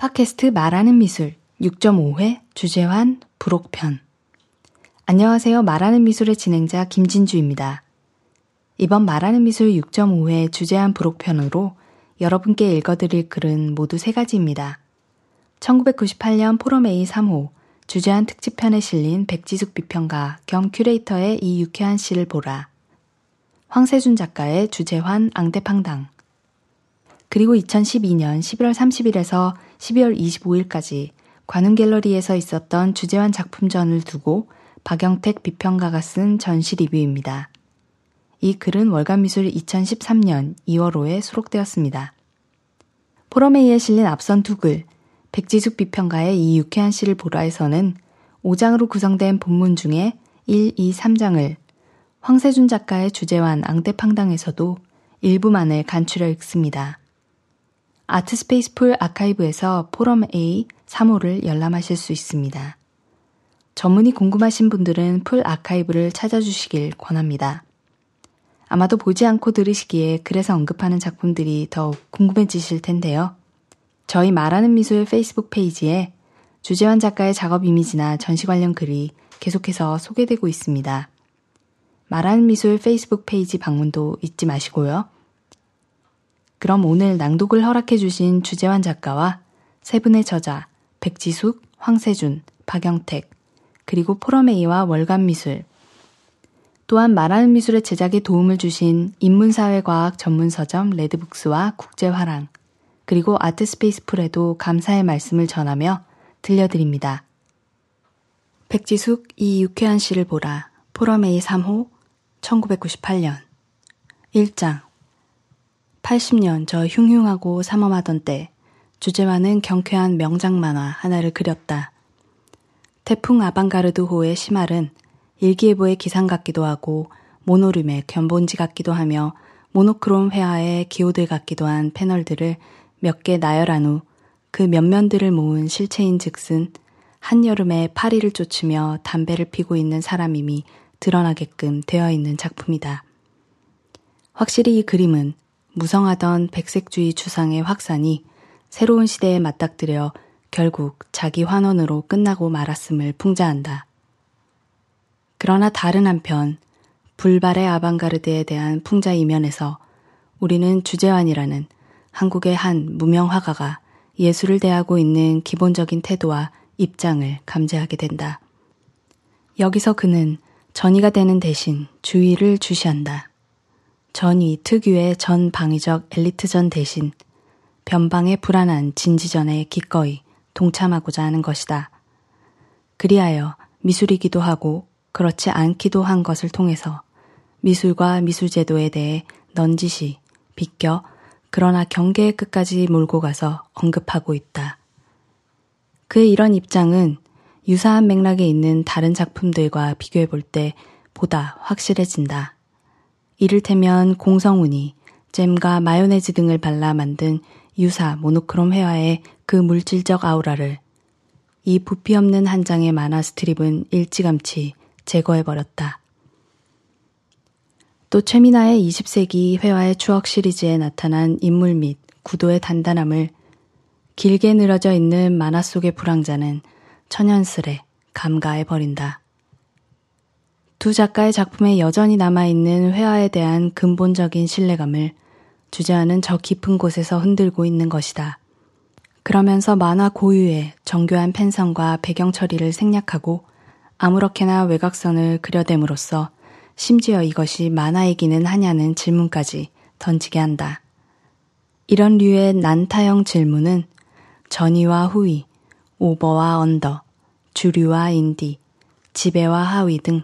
팟캐스트 말하는 미술 6.5회 주재환 부록편. 안녕하세요. 말하는 미술의 진행자 김진주입니다. 이번 말하는 미술 6.5회 주재환 부록편으로 여러분께 읽어드릴 글은 모두 세 가지입니다. 1998년 포럼 A 3호 주재환 특집편에 실린 백지숙 비평가 겸 큐레이터의 이 유쾌한 시를 보라. 황세준 작가의 주재환 앙데팡당. 그리고 2012년 11월 30일에서 12월 25일까지 관음갤러리에서 있었던 주재환 작품전을 두고 박영택 비평가가 쓴 전시 리뷰입니다. 이 글은 월간미술 2013년 2월호에 수록되었습니다. 포럼 A에 실린 앞선 두 글, 백지숙 비평가의 이 유쾌한 시를 보라에서는 5장으로 구성된 본문 중에 1, 2, 3장을 황세준 작가의 주재환 앙데팡당에서도 일부만을 간추려 읽습니다. 아트스페이스 풀 아카이브에서 포럼 A 3호를 열람하실 수 있습니다. 전문이 궁금하신 분들은 풀 아카이브를 찾아주시길 권합니다. 아마도 보지 않고 들으시기에 그래서 언급하는 작품들이 더욱 궁금해지실 텐데요. 저희 말하는 미술 페이스북 페이지에 주재환 작가의 작업 이미지나 전시 관련 글이 계속해서 소개되고 있습니다. 말하는 미술 페이스북 페이지 방문도 잊지 마시고요. 그럼 오늘 낭독을 허락해 주신 주재환 작가와 세 분의 저자 백지숙, 황세준, 박영택, 그리고 포럼 A와 월간미술, 또한 말하는 미술의 제작에 도움을 주신 인문사회과학 전문서점 레드북스와 국제화랑, 그리고 아트스페이스 풀에도 감사의 말씀을 전하며 들려드립니다. 백지숙 이 유쾌한 시를 보라. 포럼A 3호 1998년. 1장 80년 저 흉흉하고 삼엄하던 때 주재환은 경쾌한 명작 만화 하나를 그렸다. 태풍 아방가르드호의 시말은 일기예보의 기상 같기도 하고 모노륨의 견본지 같기도 하며 모노크롬 회화의 기호들 같기도 한 패널들을 몇 개 나열한 후그 면면들을 모은 실체인 즉슨 한여름에 파리를 쫓으며 담배를 피고 있는 사람임이 드러나게끔 되어 있는 작품이다. 확실히 이 그림은 무성하던 백색주의 추상의 확산이 새로운 시대에 맞닥뜨려 결국 자기 환원으로 끝나고 말았음을 풍자한다. 그러나 다른 한편 불발의 아방가르드에 대한 풍자 이면에서 우리는 주재환이라는 한국의 한 무명 화가가 예술을 대하고 있는 기본적인 태도와 입장을 감지하게 된다. 여기서 그는 전이가 되는 대신 주의를 주시한다. 전이 특유의 전 방위적 엘리트전 대신 변방의 불안한 진지전에 기꺼이 동참하고자 하는 것이다. 그리하여 미술이기도 하고 그렇지 않기도 한 것을 통해서 미술과 미술제도에 대해 넌지시, 비껴, 그러나 경계의 끝까지 몰고 가서 언급하고 있다. 그의 이런 입장은 유사한 맥락에 있는 다른 작품들과 비교해 볼 때 보다 확실해진다. 이를테면 공성운이 잼과 마요네즈 등을 발라 만든 유사 모노크롬 회화의 그 물질적 아우라를 이 부피 없는 한 장의 만화 스트립은 일찌감치 제거해버렸다. 또 최민아의 20세기 회화의 추억 시리즈에 나타난 인물 및 구도의 단단함을 길게 늘어져 있는 만화 속의 불황자는 천연스레 감가해 버린다. 두 작가의 작품에 여전히 남아있는 회화에 대한 근본적인 신뢰감을 주제하는 저 깊은 곳에서 흔들고 있는 것이다. 그러면서 만화 고유의 정교한 펜선과 배경 처리를 생략하고 아무렇게나 외곽선을 그려댐으로써 심지어 이것이 만화이기는 하냐는 질문까지 던지게 한다. 이런 류의 난타형 질문은 전위와 후위, 오버와 언더, 주류와 인디, 지배와 하위 등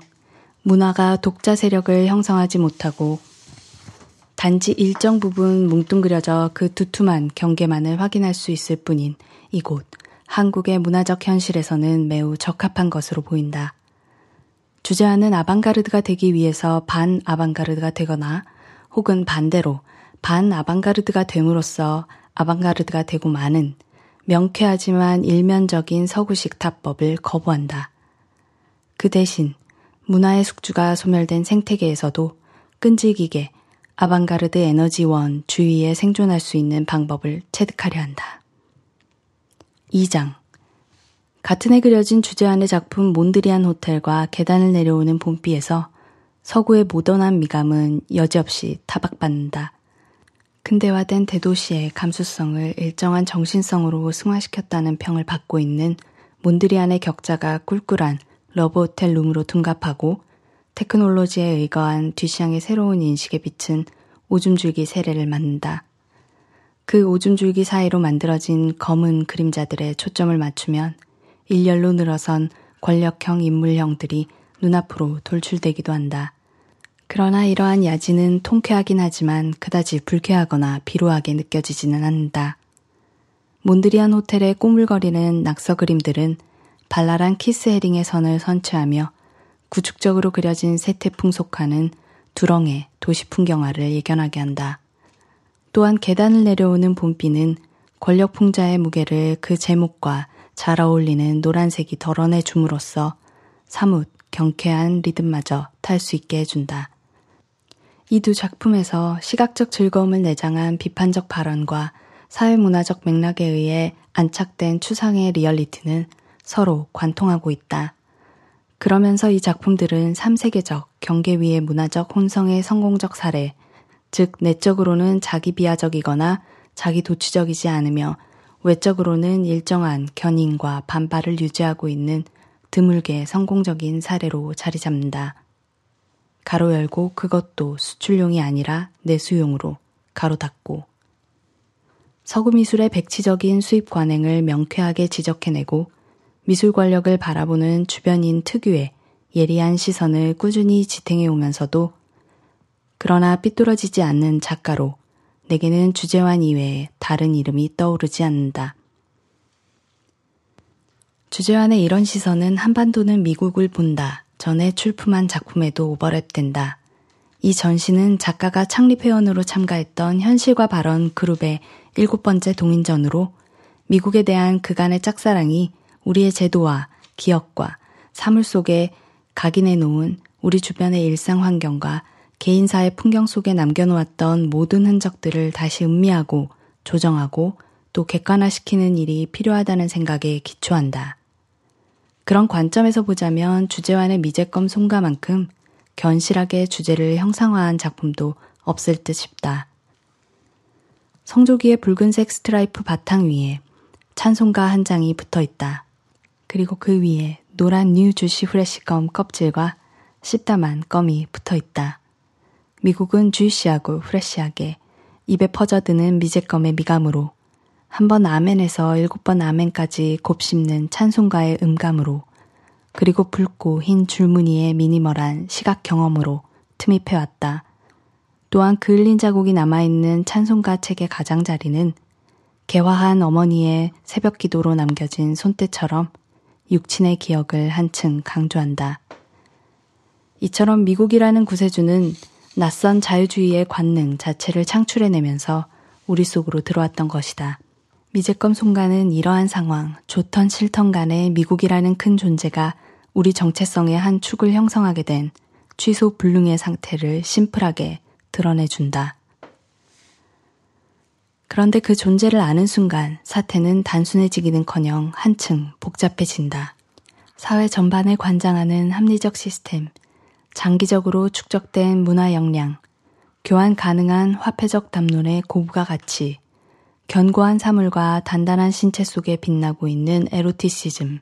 문화가 독자 세력을 형성하지 못하고 단지 일정 부분 뭉뚱그려져 그 두툼한 경계만을 확인할 수 있을 뿐인 이곳 한국의 문화적 현실에서는 매우 적합한 것으로 보인다. 주제하는 아방가르드가 되기 위해서 반 아방가르드가 되거나 혹은 반대로 반 아방가르드가 됨으로써 아방가르드가 되고 마는 명쾌하지만 일면적인 서구식 타법을 거부한다. 그 대신 문화의 숙주가 소멸된 생태계에서도 끈질기게 아방가르드 에너지원 주위에 생존할 수 있는 방법을 체득하려 한다. 2장 같은 해 그려진 주재환의 작품 몬드리안 호텔과 계단을 내려오는 봄비에서 서구의 모던한 미감은 여지없이 타박받는다. 근대화된 대도시의 감수성을 일정한 정신성으로 승화시켰다는 평을 받고 있는 몬드리안의 격자가 꿀꿀한 러브 호텔 룸으로 둔갑하고 테크놀로지에 의거한 뒤샹의 새로운 인식에 비친 오줌줄기 세례를 맞는다. 그 오줌줄기 사이로 만들어진 검은 그림자들의 초점을 맞추면 일렬로 늘어선 권력형 인물형들이 눈앞으로 돌출되기도 한다. 그러나 이러한 야지는 통쾌하긴 하지만 그다지 불쾌하거나 비로하게 느껴지지는 않는다. 몬드리안 호텔의 꼬물거리는 낙서 그림들은 발랄한 키스 헤링의 선을 선취하며 구축적으로 그려진 세태풍속화는 두렁의 도시 풍경화를 예견하게 한다. 또한 계단을 내려오는 봄비는 권력 풍자의 무게를 그 제목과 잘 어울리는 노란색이 덜어내 줌으로써 사뭇 경쾌한 리듬마저 탈 수 있게 해준다. 이 두 작품에서 시각적 즐거움을 내장한 비판적 발언과 사회문화적 맥락에 의해 안착된 추상의 리얼리티는 서로 관통하고 있다. 그러면서 이 작품들은 3세계적 경계 위의 문화적 혼성의 성공적 사례, 즉 내적으로는 자기 비하적이거나 자기 도취적이지 않으며 외적으로는 일정한 견인과 반발을 유지하고 있는 드물게 성공적인 사례로 자리 잡는다. 가로 열고 그것도 수출용이 아니라 내수용으로 가로 닫고 서구 미술의 백치적인 수입 관행을 명쾌하게 지적해내고 미술 권력을 바라보는 주변인 특유의 예리한 시선을 꾸준히 지탱해 오면서도 그러나 삐뚤어지지 않는 작가로 내게는 주제환 이외에 다른 이름이 떠오르지 않는다. 주제환의 이런 시선은 한반도는 미국을 본다. 전에 출품한 작품에도 오버랩된다. 이 전시는 작가가 창립회원으로 참가했던 현실과 발언 그룹의 일곱 번째 동인전으로 미국에 대한 그간의 짝사랑이 우리의 제도와 기억과 사물 속에 각인해 놓은 우리 주변의 일상 환경과 개인사의 풍경 속에 남겨놓았던 모든 흔적들을 다시 음미하고 조정하고 또 객관화시키는 일이 필요하다는 생각에 기초한다. 그런 관점에서 보자면 주제와의 미제검 송가만큼 견실하게 주제를 형상화한 작품도 없을 듯 싶다. 성조기의 붉은색 스트라이프 바탕 위에 찬송가 한 장이 붙어 있다. 그리고 그 위에 노란 뉴 주시 후레쉬껌 껍질과 씹다만 껌이 붙어 있다. 미국은 juicy하고 fresh하게 입에 퍼져드는 미제껌의 미감으로 한 번 아멘에서 일곱 번 아멘까지 곱씹는 찬송가의 음감으로 그리고 붉고 흰 줄무늬의 미니멀한 시각 경험으로 틈입해왔다. 또한 그을린 자국이 남아있는 찬송가 책의 가장자리는 개화한 어머니의 새벽 기도로 남겨진 손때처럼 육친의 기억을 한층 강조한다. 이처럼 미국이라는 구세주는 낯선 자유주의의 관능 자체를 창출해내면서 우리 속으로 들어왔던 것이다. 미제검 송가는 이러한 상황, 좋던 싫던 간에 미국이라는 큰 존재가 우리 정체성의 한 축을 형성하게 된 취소 불능의 상태를 심플하게 드러내준다. 그런데 그 존재를 아는 순간 사태는 단순해지기는커녕 한층 복잡해진다. 사회 전반을 관장하는 합리적 시스템, 장기적으로 축적된 문화 역량, 교환 가능한 화폐적 담론의 고부가 가치, 견고한 사물과 단단한 신체 속에 빛나고 있는 에로티시즘,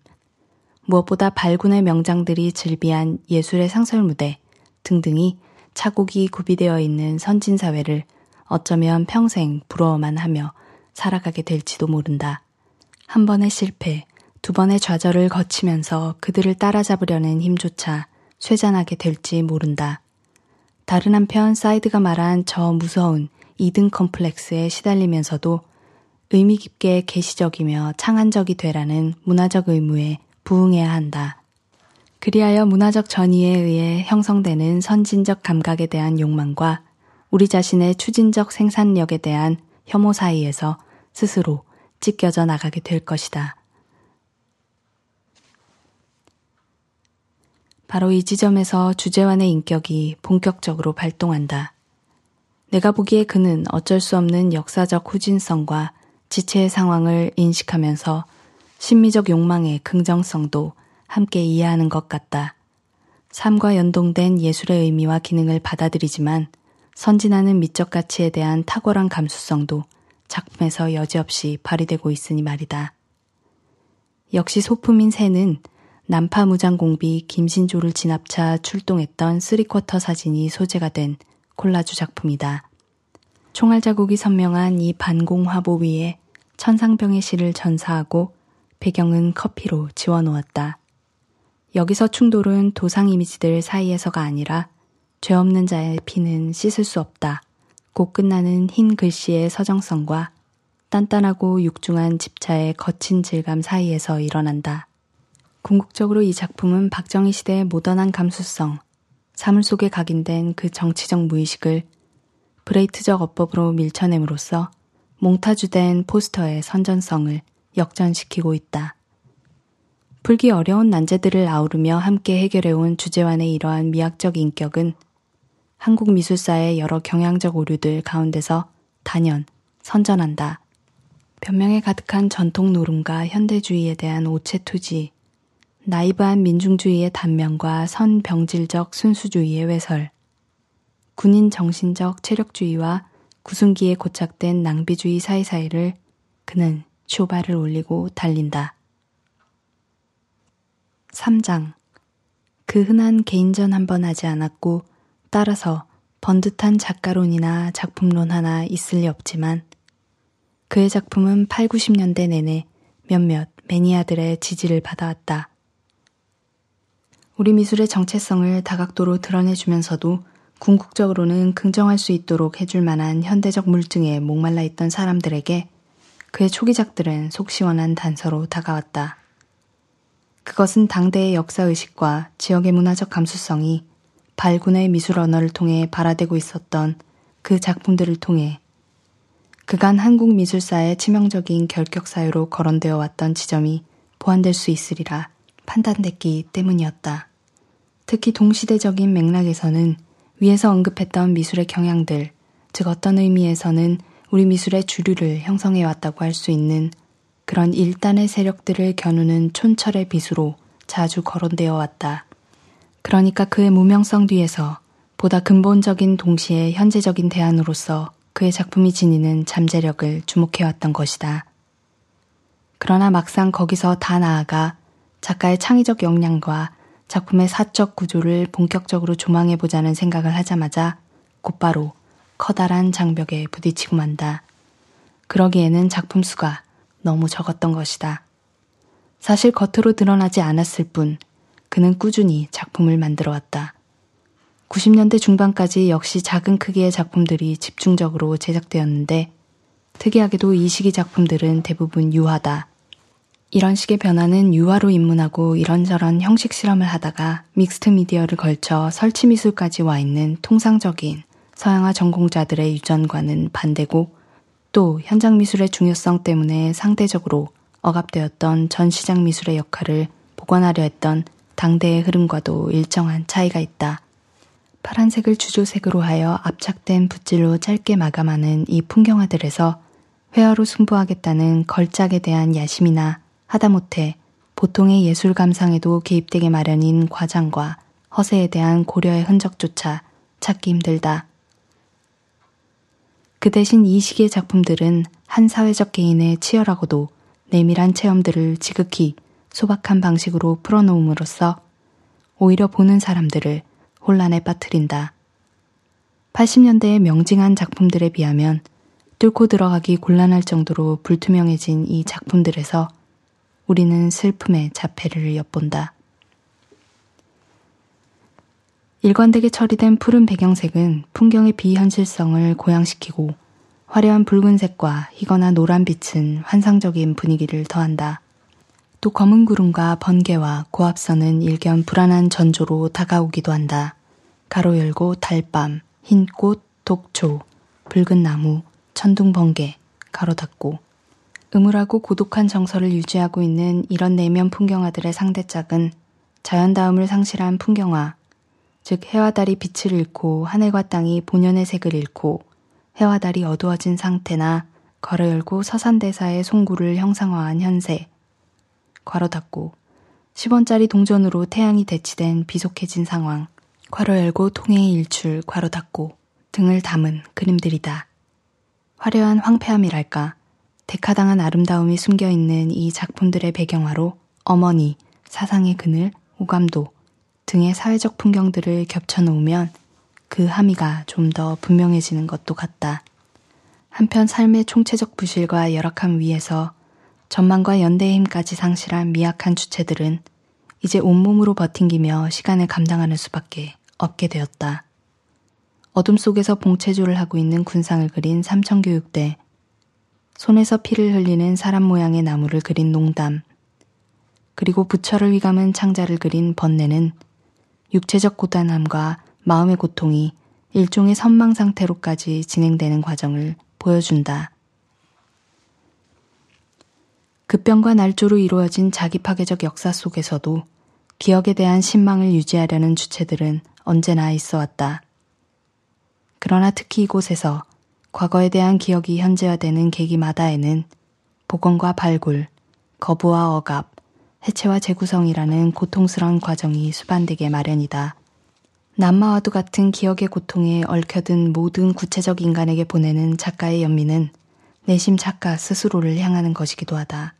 무엇보다 발군의 명장들이 즐비한 예술의 상설 무대 등등이 차곡이 구비되어 있는 선진사회를 어쩌면 평생 부러워만 하며 살아가게 될지도 모른다. 한 번의 실패, 두 번의 좌절을 거치면서 그들을 따라잡으려는 힘조차 쇠잔하게 될지 모른다. 다른 한편 사이드가 말한 저 무서운 이등 컴플렉스에 시달리면서도 의미 깊게 계시적이며 창안적이 되라는 문화적 의무에 부응해야 한다. 그리하여 문화적 전이에 의해 형성되는 선진적 감각에 대한 욕망과 우리 자신의 추진적 생산력에 대한 혐오 사이에서 스스로 찢겨져 나가게 될 것이다. 바로 이 지점에서 주제환의 인격이 본격적으로 발동한다. 내가 보기에 그는 어쩔 수 없는 역사적 후진성과 지체의 상황을 인식하면서 심미적 욕망의 긍정성도 함께 이해하는 것 같다. 삶과 연동된 예술의 의미와 기능을 받아들이지만 선진하는 미적 가치에 대한 탁월한 감수성도 작품에서 여지없이 발휘되고 있으니 말이다. 역시 소품인 새는 난파 무장공비 김신조를 진압차 출동했던 쓰리쿼터 사진이 소재가 된 콜라주 작품이다. 총알 자국이 선명한 이 반공 화보 위에 천상병의 시를 전사하고 배경은 커피로 지워놓았다. 여기서 충돌은 도상 이미지들 사이에서가 아니라 죄 없는 자의 피는 씻을 수 없다. 곧 끝나는 흰 글씨의 서정성과 단단하고 육중한 집차의 거친 질감 사이에서 일어난다. 궁극적으로 이 작품은 박정희 시대의 모던한 감수성, 사물 속에 각인된 그 정치적 무의식을 브레이트적 어법으로 밀쳐냄으로써 몽타주된 포스터의 선전성을 역전시키고 있다. 풀기 어려운 난제들을 아우르며 함께 해결해온 주제완의 이러한 미학적 인격은 한국 미술사의 여러 경향적 오류들 가운데서 단연 선전한다. 변명에 가득한 전통 노름과 현대주의에 대한 오체투지, 나이브한 민중주의의 단면과 선병질적 순수주의의 외설, 군인 정신적 체력주의와 구순기에 고착된 낭비주의 사이사이를 그는 쇼바를 올리고 달린다. 3장. 그 흔한 개인전 한 번 하지 않았고, 따라서 번듯한 작가론이나 작품론 하나 있을 리 없지만, 그의 작품은 8, 90년대 내내 몇몇 매니아들의 지지를 받아왔다. 우리 미술의 정체성을 다각도로 드러내주면서도 궁극적으로는 긍정할 수 있도록 해줄 만한 현대적 물증에 목말라 있던 사람들에게 그의 초기작들은 속 시원한 단서로 다가왔다. 그것은 당대의 역사의식과 지역의 문화적 감수성이 발군의 미술 언어를 통해 발화되고 있었던 그 작품들을 통해 그간 한국 미술사의 치명적인 결격 사유로 거론되어 왔던 지점이 보완될 수 있으리라 판단됐기 때문이었다. 특히 동시대적인 맥락에서는 위에서 언급했던 미술의 경향들, 즉 어떤 의미에서는 우리 미술의 주류를 형성해 왔다고 할 수 있는 그런 일단의 세력들을 겨누는 촌철의 비수로 자주 거론되어 왔다. 그러니까 그의 무명성 뒤에서 보다 근본적인 동시에 현재적인 대안으로서 그의 작품이 지니는 잠재력을 주목해왔던 것이다. 그러나 막상 거기서 다 나아가 작가의 창의적 역량과 작품의 사적 구조를 본격적으로 조망해보자는 생각을 하자마자 곧바로 커다란 장벽에 부딪히고 만다. 그러기에는 작품 수가 너무 적었던 것이다. 사실 겉으로 드러나지 않았을 뿐 그는 꾸준히 작품 을 만들어 왔다. 90년대 중반까지 역시 작은 크기의 작품들이 집중적으로 제작되었는데 특이하게도 이 시기 작품들은 대부분 유화다. 이런 식의 변화는 유화로 입문하고 이런저런 형식 실험을 하다가 믹스트 미디어를 걸쳐 설치 미술까지 와 있는 통상적인 서양화 전공자들의 유전과는 반대고 또 현장 미술의 중요성 때문에 상대적으로 억압되었던 전시장 미술의 역할을 보관하려 했던 당대의 흐름과도 일정한 차이가 있다. 파란색을 주조색으로 하여 압착된 붓질로 짧게 마감하는 이 풍경화들에서 회화로 승부하겠다는 걸작에 대한 야심이나 하다못해 보통의 예술 감상에도 개입되게 마련인 과장과 허세에 대한 고려의 흔적조차 찾기 힘들다. 그 대신 이 시기의 작품들은 한 사회적 개인의 치열하고도 내밀한 체험들을 지극히 소박한 방식으로 풀어놓음으로써 오히려 보는 사람들을 혼란에 빠뜨린다. 80년대의 명징한 작품들에 비하면 뚫고 들어가기 곤란할 정도로 불투명해진 이 작품들에서 우리는 슬픔의 자폐를 엿본다. 일관되게 처리된 푸른 배경색은 풍경의 비현실성을 고양시키고 화려한 붉은색과 희거나 노란 빛은 환상적인 분위기를 더한다. 또 검은 구름과 번개와 고압선은 일견 불안한 전조로 다가오기도 한다. 가로 열고 달밤, 흰 꽃, 독초, 붉은 나무, 천둥 번개, 가로 닫고 음울하고 고독한 정서를 유지하고 있는 이런 내면 풍경화들의 상대짝은 자연다움을 상실한 풍경화, 즉 해와 달이 빛을 잃고 하늘과 땅이 본연의 색을 잃고 해와 달이 어두워진 상태나 걸어 열고 서산대사의 송구를 형상화한 현세, 괄호 닫고 10원짜리 동전으로 태양이 대치된 비속해진 상황 괄호 열고 통해의 일출 괄호 닫고 등을 담은 그림들이다. 화려한 황폐함이랄까 데카당한 아름다움이 숨겨 있는 이 작품들의 배경화로 어머니, 사상의 그늘, 오감도 등의 사회적 풍경들을 겹쳐놓으면 그 함의가 좀 더 분명해지는 것도 같다. 한편 삶의 총체적 부실과 열악함 위에서 전망과 연대의 힘까지 상실한 미약한 주체들은 이제 온몸으로 버팅기며 시간을 감당하는 수밖에 없게 되었다. 어둠 속에서 봉체조를 하고 있는 군상을 그린 삼천교육대, 손에서 피를 흘리는 사람 모양의 나무를 그린 농담, 그리고 부처를 휘감은 창자를 그린 번뇌는 육체적 고단함과 마음의 고통이 일종의 선망 상태로까지 진행되는 과정을 보여준다. 급변과 날조로 이루어진 자기 파괴적 역사 속에서도 기억에 대한 신망을 유지하려는 주체들은 언제나 있어 왔다. 그러나 특히 이곳에서 과거에 대한 기억이 현재화되는 계기마다에는 복원과 발굴, 거부와 억압, 해체와 재구성이라는 고통스러운 과정이 수반되게 마련이다. 남마와도 같은 기억의 고통에 얽혀든 모든 구체적 인간에게 보내는 작가의 연민은 내심 작가 스스로를 향하는 것이기도 하다.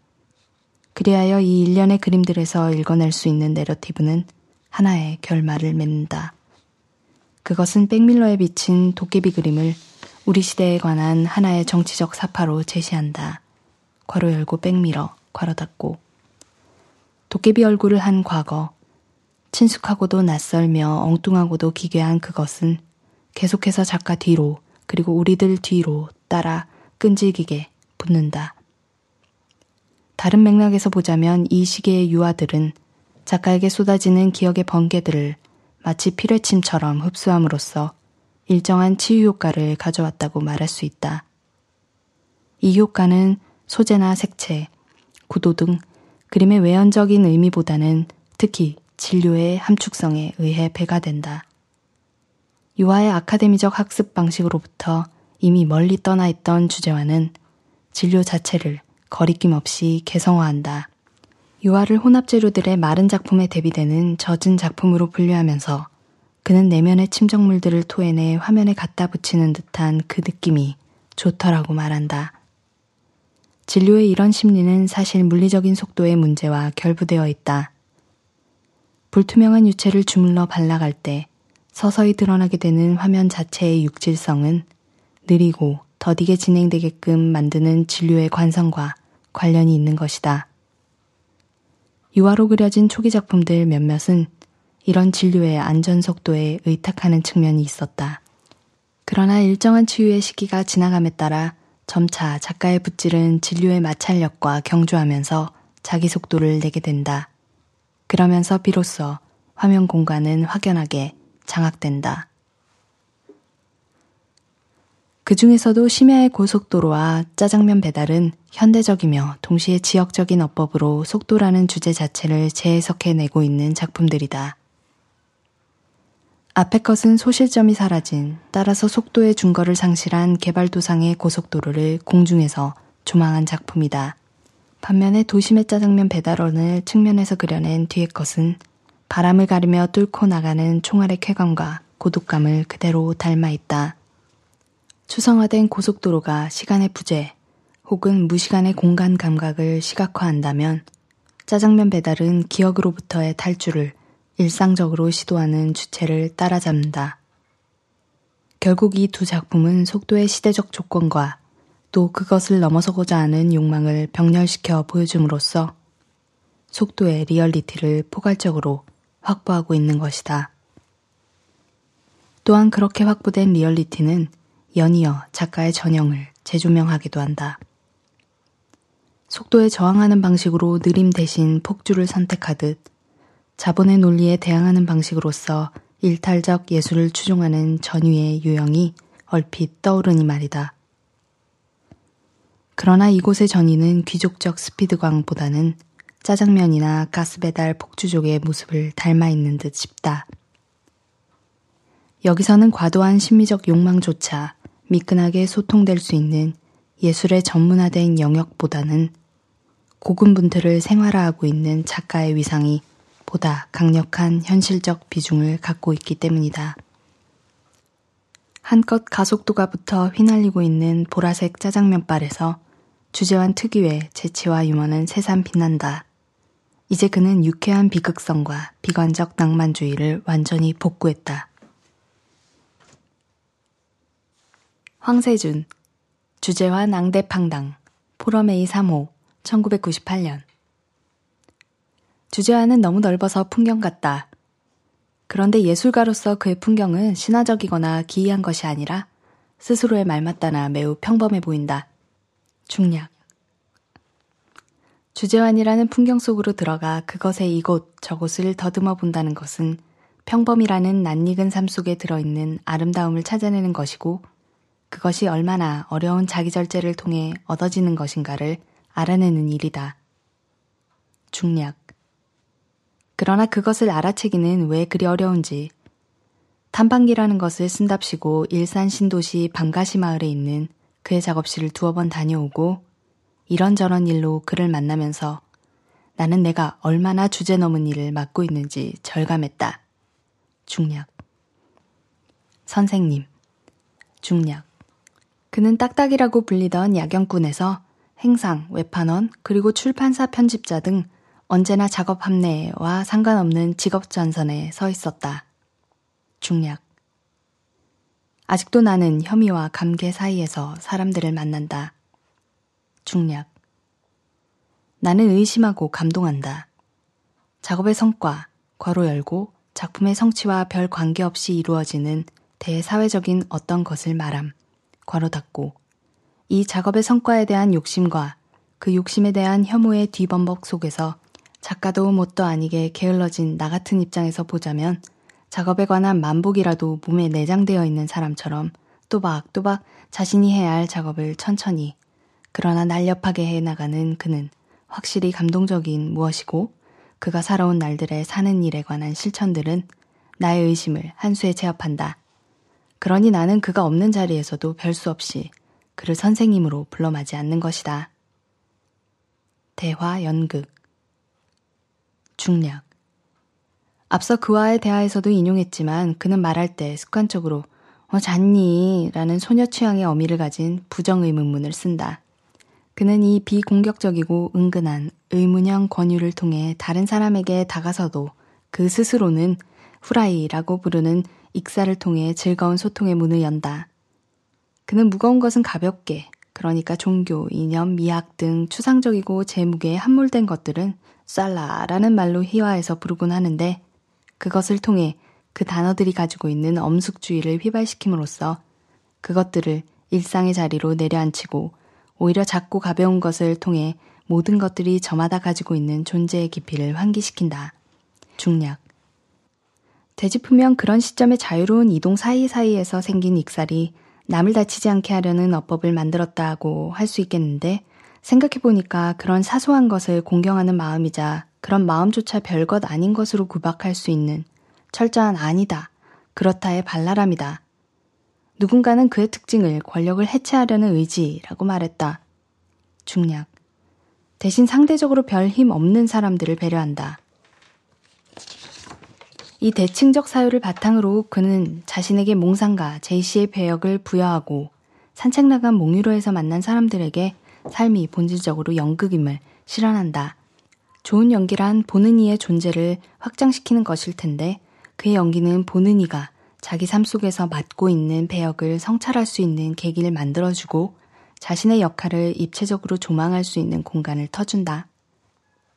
그리하여 이 일련의 그림들에서 읽어낼 수 있는 내러티브는 하나의 결말을 맺는다. 그것은 백밀러에 비친 도깨비 그림을 우리 시대에 관한 하나의 정치적 사파로 제시한다. 괄호 열고 백밀러, 괄호 닫고. 도깨비 얼굴을 한 과거, 친숙하고도 낯설며 엉뚱하고도 기괴한 그것은 계속해서 작가 뒤로, 그리고 우리들 뒤로 따라 끈질기게 붙는다. 다른 맥락에서 보자면 이 시기의 유아들은 작가에게 쏟아지는 기억의 번개들을 마치 피뢰침처럼 흡수함으로써 일정한 치유 효과를 가져왔다고 말할 수 있다. 이 효과는 소재나 색채, 구도 등 그림의 외연적인 의미보다는 특히 진료의 함축성에 의해 배가 된다. 유아의 아카데미적 학습 방식으로부터 이미 멀리 떠나 있던 주제와는 진료 자체를 거리낌 없이 개성화한다. 유아를 혼합 재료들의 마른 작품에 대비되는 젖은 작품으로 분류하면서 그는 내면의 침정물들을 토해내 화면에 갖다 붙이는 듯한 그 느낌이 좋더라고 말한다. 진료의 이런 심리는 사실 물리적인 속도의 문제와 결부되어 있다. 불투명한 유체를 주물러 발라갈 때 서서히 드러나게 되는 화면 자체의 육질성은 느리고 더디게 진행되게끔 만드는 진료의 관성과 관련이 있는 것이다. 유화로 그려진 초기 작품들 몇몇은 이런 진료의 안전 속도에 의탁하는 측면이 있었다. 그러나 일정한 치유의 시기가 지나감에 따라 점차 작가의 붓질은 진료의 마찰력과 경주하면서 자기 속도를 내게 된다. 그러면서 비로소 화면 공간은 확연하게 장악된다. 그 중에서도 심야의 고속도로와 짜장면 배달은 현대적이며 동시에 지역적인 어법으로 속도라는 주제 자체를 재해석해내고 있는 작품들이다. 앞의 것은 소실점이 사라진 따라서 속도의 중거를 상실한 개발도상의 고속도로를 공중에서 조망한 작품이다. 반면에 도심의 짜장면 배달원을 측면에서 그려낸 뒤의 것은 바람을 가르며 뚫고 나가는 총알의 쾌감과 고독감을 그대로 닮아 있다. 추성화된 고속도로가 시간의 부재 혹은 무시간의 공간 감각을 시각화한다면 짜장면 배달은 기억으로부터의 탈주를 일상적으로 시도하는 주체를 따라잡는다. 결국 이 두 작품은 속도의 시대적 조건과 또 그것을 넘어서고자 하는 욕망을 병렬시켜 보여줌으로써 속도의 리얼리티를 포괄적으로 확보하고 있는 것이다. 또한 그렇게 확보된 리얼리티는 연이어 작가의 전형을 재조명하기도 한다. 속도에 저항하는 방식으로 느림 대신 폭주를 선택하듯 자본의 논리에 대항하는 방식으로서 일탈적 예술을 추종하는 전위의 유형이 얼핏 떠오르니 말이다. 그러나 이곳의 전위는 귀족적 스피드광보다는 짜장면이나 가스배달 폭주족의 모습을 닮아 있는 듯 싶다. 여기서는 과도한 심미적 욕망조차 미끈하게 소통될 수 있는 예술의 전문화된 영역보다는 고군분투를 생활화하고 있는 작가의 위상이 보다 강력한 현실적 비중을 갖고 있기 때문이다. 한껏 가속도가 붙어 휘날리고 있는 보라색 짜장면발에서 주재환 특유의 재치와 유머는 새삼 빛난다. 이제 그는 유쾌한 비극성과 비관적 낭만주의를 완전히 복구했다. 황세준, 주재환 앙대팡당, 포럼A 3호, 1998년. 주재환은 너무 넓어서 풍경 같다. 그런데 예술가로서 그의 풍경은 신화적이거나 기이한 것이 아니라 스스로의 말맞다나 매우 평범해 보인다. 중략. 주재환이라는 풍경 속으로 들어가 그것의 이곳 저곳을 더듬어 본다는 것은 평범이라는 낯익은 삶 속에 들어있는 아름다움을 찾아내는 것이고 그것이 얼마나 어려운 자기절제를 통해 얻어지는 것인가를 알아내는 일이다. 중략. 그러나 그것을 알아채기는 왜 그리 어려운지 탐방기라는 것을 쓴답시고 일산 신도시 밤가시 마을에 있는 그의 작업실을 두어 번 다녀오고 이런저런 일로 그를 만나면서 나는 내가 얼마나 주제 넘은 일을 맡고 있는지 절감했다. 중략. 선생님. 중략. 그는 딱딱이라고 불리던 야경꾼에서 행상, 외판원, 그리고 출판사 편집자 등 언제나 작업 합내와 상관없는 직업 전선에 서 있었다. 중략. 아직도 나는 혐의와 감개 사이에서 사람들을 만난다. 중략. 나는 의심하고 감동한다. 작업의 성과, 괄호 열고 작품의 성취와 별 관계없이 이루어지는 대사회적인 어떤 것을 말함, 괄호 닫고 이 작업의 성과에 대한 욕심과 그 욕심에 대한 혐오의 뒤범벅 속에서 작가도 뭣도 아니게 게을러진 나 같은 입장에서 보자면 작업에 관한 만복이라도 몸에 내장되어 있는 사람처럼 또박또박 자신이 해야 할 작업을 천천히 그러나 날렵하게 해 나가는 그는 확실히 감동적인 무엇이고 그가 살아온 날들의 사는 일에 관한 실천들은 나의 의심을 한 수에 제압한다. 그러니 나는 그가 없는 자리에서도 별수 없이 그를 선생님으로 불러마지 않는 것이다. 대화 연극 중략. 앞서 그와의 대화에서도 인용했지만 그는 말할 때 습관적으로 어, 잤니? 라는 소녀 취향의 어미를 가진 부정 의문문을 쓴다. 그는 이 비공격적이고 은근한 의문형 권유를 통해 다른 사람에게 다가서도 그 스스로는 후라이라고 부르는 익사를 통해 즐거운 소통의 문을 연다. 그는 무거운 것은 가볍게, 그러니까 종교, 이념, 미학 등 추상적이고 재무게에 함몰된 것들은 쌀라라는 말로 희화해서 부르곤 하는데 그것을 통해 그 단어들이 가지고 있는 엄숙주의를 휘발시킴으로써 그것들을 일상의 자리로 내려앉히고 오히려 작고 가벼운 것을 통해 모든 것들이 저마다 가지고 있는 존재의 깊이를 환기시킨다. 중략. 되짚으면 그런 시점의 자유로운 이동 사이사이에서 생긴 익살이 남을 다치지 않게 하려는 어법을 만들었다고 할 수 있겠는데 생각해보니까 그런 사소한 것을 공경하는 마음이자 그런 마음조차 별것 아닌 것으로 구박할 수 있는 철저한 아니다, 그렇다의 발랄함이다. 누군가는 그의 특징을 권력을 해체하려는 의지라고 말했다. 중략. 대신 상대적으로 별 힘 없는 사람들을 배려한다. 이 대칭적 사유를 바탕으로 그는 자신에게 몽상가 제이씨의 배역을 부여하고 산책 나간 몽유로에서 만난 사람들에게 삶이 본질적으로 연극임을 실현한다. 좋은 연기란 보는 이의 존재를 확장시키는 것일 텐데 그의 연기는 보는 이가 자기 삶 속에서 맡고 있는 배역을 성찰할 수 있는 계기를 만들어주고 자신의 역할을 입체적으로 조망할 수 있는 공간을 터준다.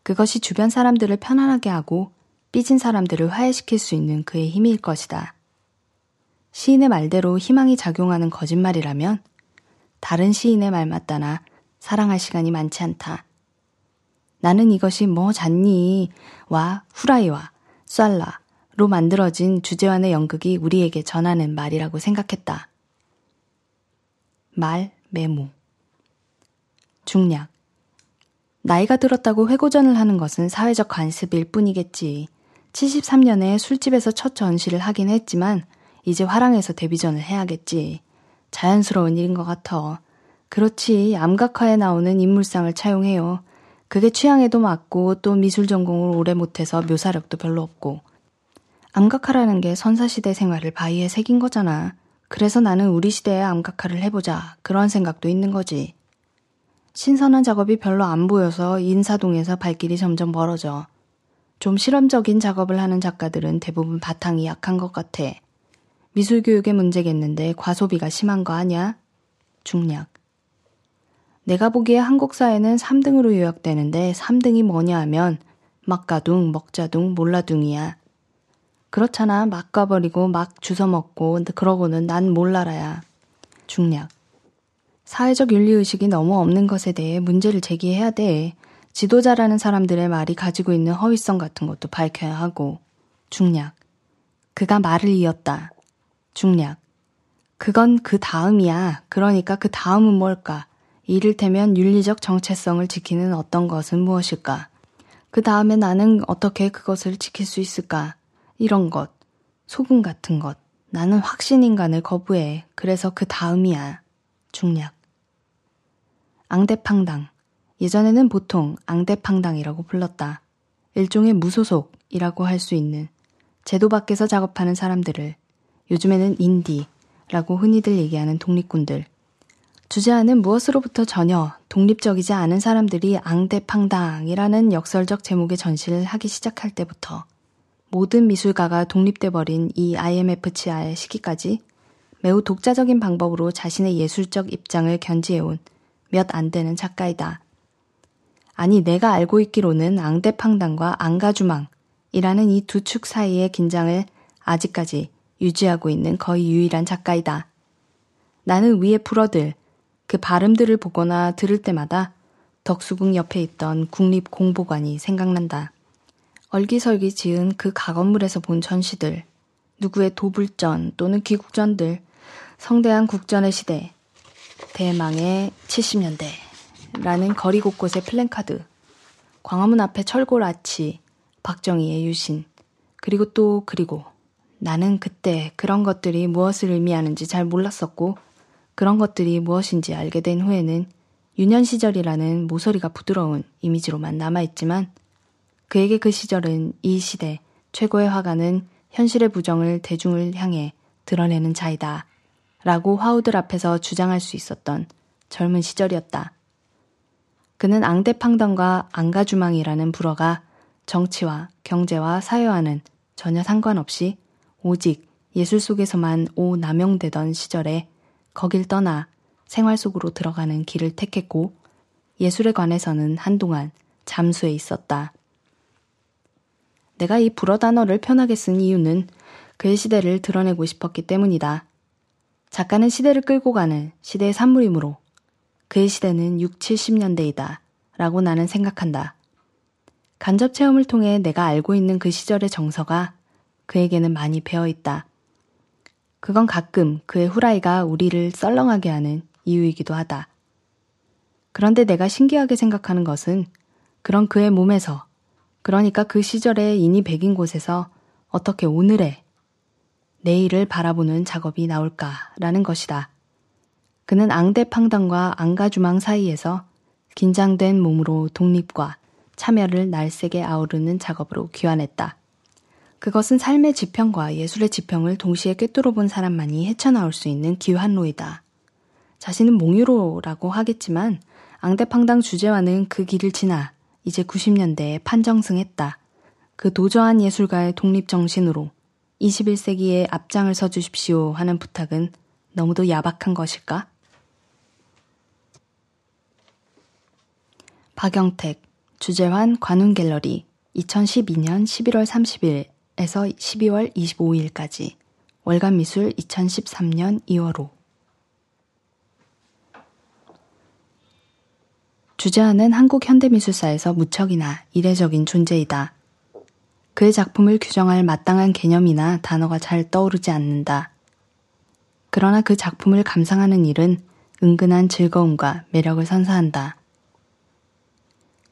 그것이 주변 사람들을 편안하게 하고 삐진 사람들을 화해시킬 수 있는 그의 힘일 것이다. 시인의 말대로 희망이 작용하는 거짓말이라면 다른 시인의 말 맞다나 사랑할 시간이 많지 않다. 나는 이것이 뭐 잤니? 와 후라이와 쌀라로 만들어진 주제환의 연극이 우리에게 전하는 말이라고 생각했다. 말, 메모. 중략. 나이가 들었다고 회고전을 하는 것은 사회적 관습일 뿐이겠지. 73년에 술집에서 첫 전시를 하긴 했지만 이제 화랑에서 데뷔전을 해야겠지. 자연스러운 일인 것 같아. 그렇지 암각화에 나오는 인물상을 차용해요. 그게 취향에도 맞고 또 미술 전공을 오래 못해서 묘사력도 별로 없고. 암각화라는 게 선사시대 생활을 바위에 새긴 거잖아. 그래서 나는 우리 시대의 암각화를 해보자. 그런 생각도 있는 거지. 신선한 작업이 별로 안 보여서 인사동에서 발길이 점점 멀어져. 좀 실험적인 작업을 하는 작가들은 대부분 바탕이 약한 것 같아. 미술 교육의 문제겠는데 과소비가 심한 거 아냐? 중략. 내가 보기에 한국 사회는 3등으로 요약되는데 3등이 뭐냐 하면 막가둥, 먹자둥, 몰라둥이야. 그렇잖아. 막 가버리고 막 주워먹고 그러고는 난 몰라라야. 중략. 사회적 윤리의식이 너무 없는 것에 대해 문제를 제기해야 돼. 지도자라는 사람들의 말이 가지고 있는 허위성 같은 것도 밝혀야 하고. 중략. 그가 말을 이었다. 중략. 그건 그 다음이야. 그러니까 그 다음은 뭘까? 이를테면 윤리적 정체성을 지키는 어떤 것은 무엇일까? 그 다음에 나는 어떻게 그것을 지킬 수 있을까? 이런 것. 소금 같은 것. 나는 확신인간을 거부해. 그래서 그 다음이야. 중략. 앙대팡당. 예전에는 보통 앙대팡당이라고 불렀다. 일종의 무소속이라고 할 수 있는 제도 밖에서 작업하는 사람들을 요즘에는 인디라고 흔히들 얘기하는 독립군들. 주제하는 무엇으로부터 전혀 독립적이지 않은 사람들이 앙대팡당이라는 역설적 제목의 전시를 하기 시작할 때부터 모든 미술가가 독립돼 버린 이 IMF 치하의 시기까지 매우 독자적인 방법으로 자신의 예술적 입장을 견지해온 몇 안 되는 작가이다. 아니, 내가 알고 있기로는 앙대팡당과 앙가주망이라는 이 두 축 사이의 긴장을 아직까지 유지하고 있는 거의 유일한 작가이다. 나는 위에 풀어들 그 발음들을 보거나 들을 때마다 덕수궁 옆에 있던 국립공보관이 생각난다. 얼기설기 지은 그 가건물에서 본 전시들, 누구의 도불전 또는 귀국전들, 성대한 국전의 시대, 대망의 70년대, 라는 거리 곳곳의 플랜카드, 광화문 앞에 철골 아치, 박정희의 유신, 그리고 또 그리고 나는 그때 그런 것들이 무엇을 의미하는지 잘 몰랐었고 그런 것들이 무엇인지 알게 된 후에는 유년 시절이라는 모서리가 부드러운 이미지로만 남아있지만 그에게 그 시절은 이 시대 최고의 화가는 현실의 부정을 대중을 향해 드러내는 자이다. 라고 화우들 앞에서 주장할 수 있었던 젊은 시절이었다. 그는 앙대팡당과 앙가주망이라는 불어가 정치와 경제와 사회와는 전혀 상관없이 오직 예술 속에서만 오 남용되던 시절에 거길 떠나 생활 속으로 들어가는 길을 택했고 예술에 관해서는 한동안 잠수해 있었다. 내가 이 불어 단어를 편하게 쓴 이유는 그의 시대를 드러내고 싶었기 때문이다. 작가는 시대를 끌고 가는 시대의 산물이므로 그의 시대는 6, 70년대이다. 라고 나는 생각한다. 간접 체험을 통해 내가 알고 있는 그 시절의 정서가 그에게는 많이 배어 있다. 그건 가끔 그의 후라이가 우리를 썰렁하게 하는 이유이기도 하다. 그런데 내가 신기하게 생각하는 것은 그런 그의 몸에서, 그러니까 그 시절의 인이 백인 곳에서 어떻게 오늘의 내일을 바라보는 작업이 나올까라는 것이다. 그는 앙대팡당과 앙가주망 사이에서 긴장된 몸으로 독립과 참여를 날쌔게 아우르는 작업으로 귀환했다. 그것은 삶의 지평과 예술의 지평을 동시에 꿰뚫어 본 사람만이 헤쳐나올 수 있는 기환로이다. 자신은 몽유로라고 하겠지만 앙대팡당 주제와는 그 길을 지나 이제 90년대에 판정승했다. 그 도저한 예술가의 독립정신으로 21세기에 앞장을 서주십시오 하는 부탁은 너무도 야박한 것일까? 박영택, 주재환 관훈갤러리 2012년 11월 30일 에서 12월 25일까지 월간 미술 2013년 2월호 주제하는 한국 현대미술사에서 무척이나 이례적인 존재이다. 그의 작품을 규정할 마땅한 개념이나 단어가 잘 떠오르지 않는다. 그러나 그 작품을 감상하는 일은 은근한 즐거움과 매력을 선사한다.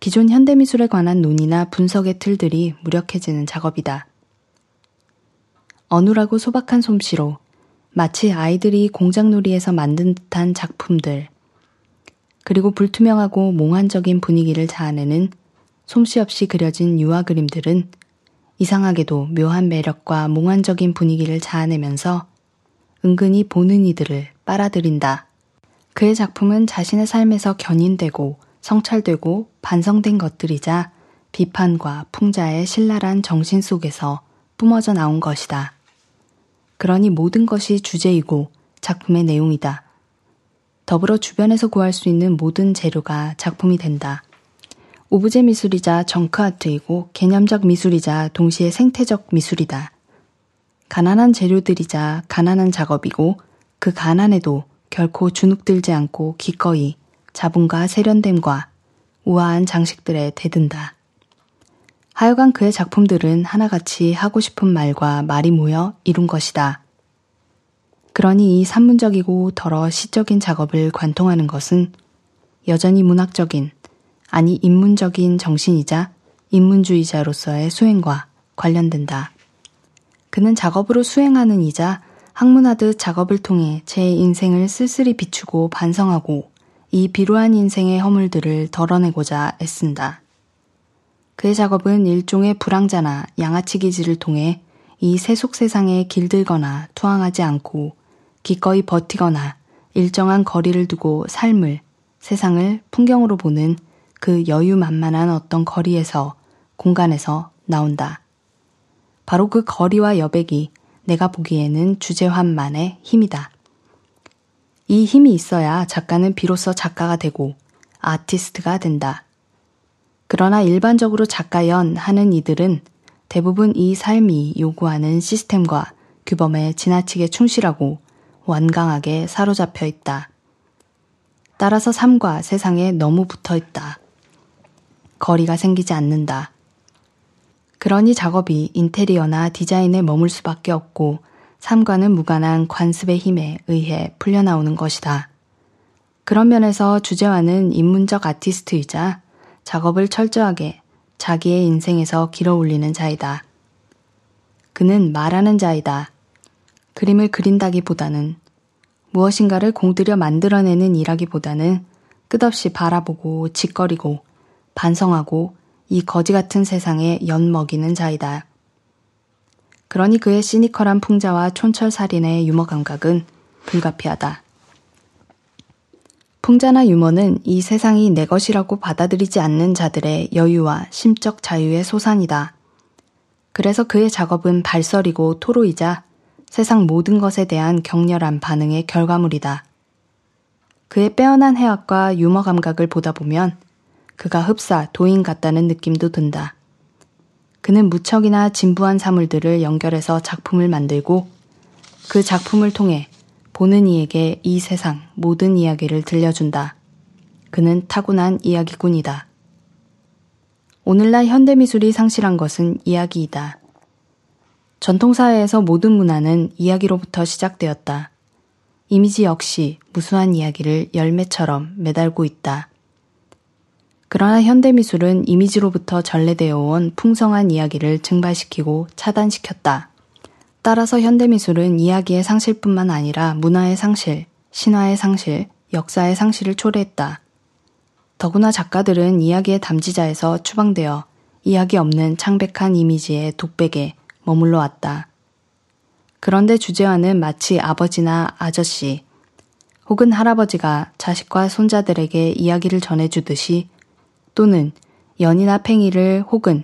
기존 현대미술에 관한 논의나 분석의 틀들이 무력해지는 작업이다. 어눌하고 소박한 솜씨로 마치 아이들이 공장놀이에서 만든 듯한 작품들. 그리고 불투명하고 몽환적인 분위기를 자아내는 솜씨 없이 그려진 유화 그림들은 이상하게도 묘한 매력과 몽환적인 분위기를 자아내면서 은근히 보는 이들을 빨아들인다. 그의 작품은 자신의 삶에서 견인되고 성찰되고 반성된 것들이자 비판과 풍자의 신랄한 정신 속에서 뿜어져 나온 것이다. 그러니 모든 것이 주제이고 작품의 내용이다. 더불어 주변에서 구할 수 있는 모든 재료가 작품이 된다. 오브제 미술이자 정크 아트이고 개념적 미술이자 동시에 생태적 미술이다. 가난한 재료들이자 가난한 작업이고 그 가난에도 결코 주눅들지 않고 기꺼이 자본과 세련됨과 우아한 장식들에 대든다. 하여간 그의 작품들은 하나같이 하고 싶은 말과 말이 모여 이룬 것이다. 그러니 이 산문적이고 더러 시적인 작업을 관통하는 것은 여전히 문학적인, 아니 인문적인 정신이자 인문주의자로서의 수행과 관련된다. 그는 작업으로 수행하는 이자 학문하듯 작업을 통해 제 인생을 쓸쓸히 비추고 반성하고 이 비루한 인생의 허물들을 덜어내고자 애쓴다. 그의 작업은 일종의 불황자나 양아치 기질을 통해 이 세속 세상에 길들거나 투항하지 않고 기꺼이 버티거나 일정한 거리를 두고 삶을, 세상을 풍경으로 보는 그 여유만만한 어떤 거리에서, 공간에서 나온다. 바로 그 거리와 여백이 내가 보기에는 주제환만의 힘이다. 이 힘이 있어야 작가는 비로소 작가가 되고 아티스트가 된다. 그러나 일반적으로 작가연 하는 이들은 대부분 이 삶이 요구하는 시스템과 규범에 지나치게 충실하고 완강하게 사로잡혀 있다. 따라서 삶과 세상에 너무 붙어 있다. 거리가 생기지 않는다. 그러니 작업이 인테리어나 디자인에 머물 수밖에 없고 삶과는 무관한 관습의 힘에 의해 풀려나오는 것이다. 그런 면에서 주제와는 인문적 아티스트이자 작업을 철저하게 자기의 인생에서 길어 올리는 자이다. 그는 말하는 자이다. 그림을 그린다기보다는 무엇인가를 공들여 만들어내는 일하기보다는 끝없이 바라보고 짓거리고 반성하고 이 거지 같은 세상에 엿먹이는 자이다. 그러니 그의 시니컬한 풍자와 촌철살인의 유머 감각은 불가피하다. 풍자나 유머는 이 세상이 내 것이라고 받아들이지 않는 자들의 여유와 심적 자유의 소산이다. 그래서 그의 작업은 발설이고 토로이자 세상 모든 것에 대한 격렬한 반응의 결과물이다. 그의 빼어난 해학과 유머 감각을 보다 보면 그가 흡사 도인 같다는 느낌도 든다. 그는 무척이나 진부한 사물들을 연결해서 작품을 만들고 그 작품을 통해 보는 이에게 이 세상 모든 이야기를 들려준다. 그는 타고난 이야기꾼이다. 오늘날 현대미술이 상실한 것은 이야기이다. 전통사회에서 모든 문화는 이야기로부터 시작되었다. 이미지 역시 무수한 이야기를 열매처럼 매달고 있다. 그러나 현대미술은 이미지로부터 전래되어 온 풍성한 이야기를 증발시키고 차단시켰다. 따라서 현대미술은 이야기의 상실뿐만 아니라 문화의 상실, 신화의 상실, 역사의 상실을 초래했다. 더구나 작가들은 이야기의 담지자에서 추방되어 이야기 없는 창백한 이미지의 독백에 머물러 왔다. 그런데 주제와는 마치 아버지나 아저씨 혹은 할아버지가 자식과 손자들에게 이야기를 전해주듯이 또는 연이나 팽이를 혹은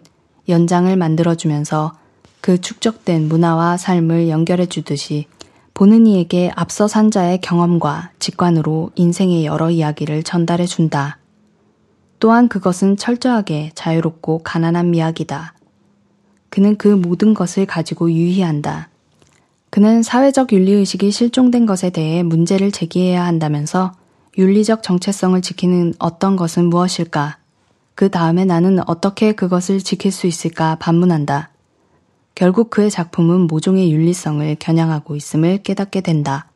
연장을 만들어주면서 그 축적된 문화와 삶을 연결해 주듯이 보는 이에게 앞서 산 자의 경험과 직관으로 인생의 여러 이야기를 전달해 준다. 또한 그것은 철저하게 자유롭고 가난한 미학이다. 그는 그 모든 것을 가지고 유의한다. 그는 사회적 윤리의식이 실종된 것에 대해 문제를 제기해야 한다면서 윤리적 정체성을 지키는 어떤 것은 무엇일까? 그 다음에 나는 어떻게 그것을 지킬 수 있을까 반문한다. 결국 그의 작품은 모종의 윤리성을 겨냥하고 있음을 깨닫게 된다.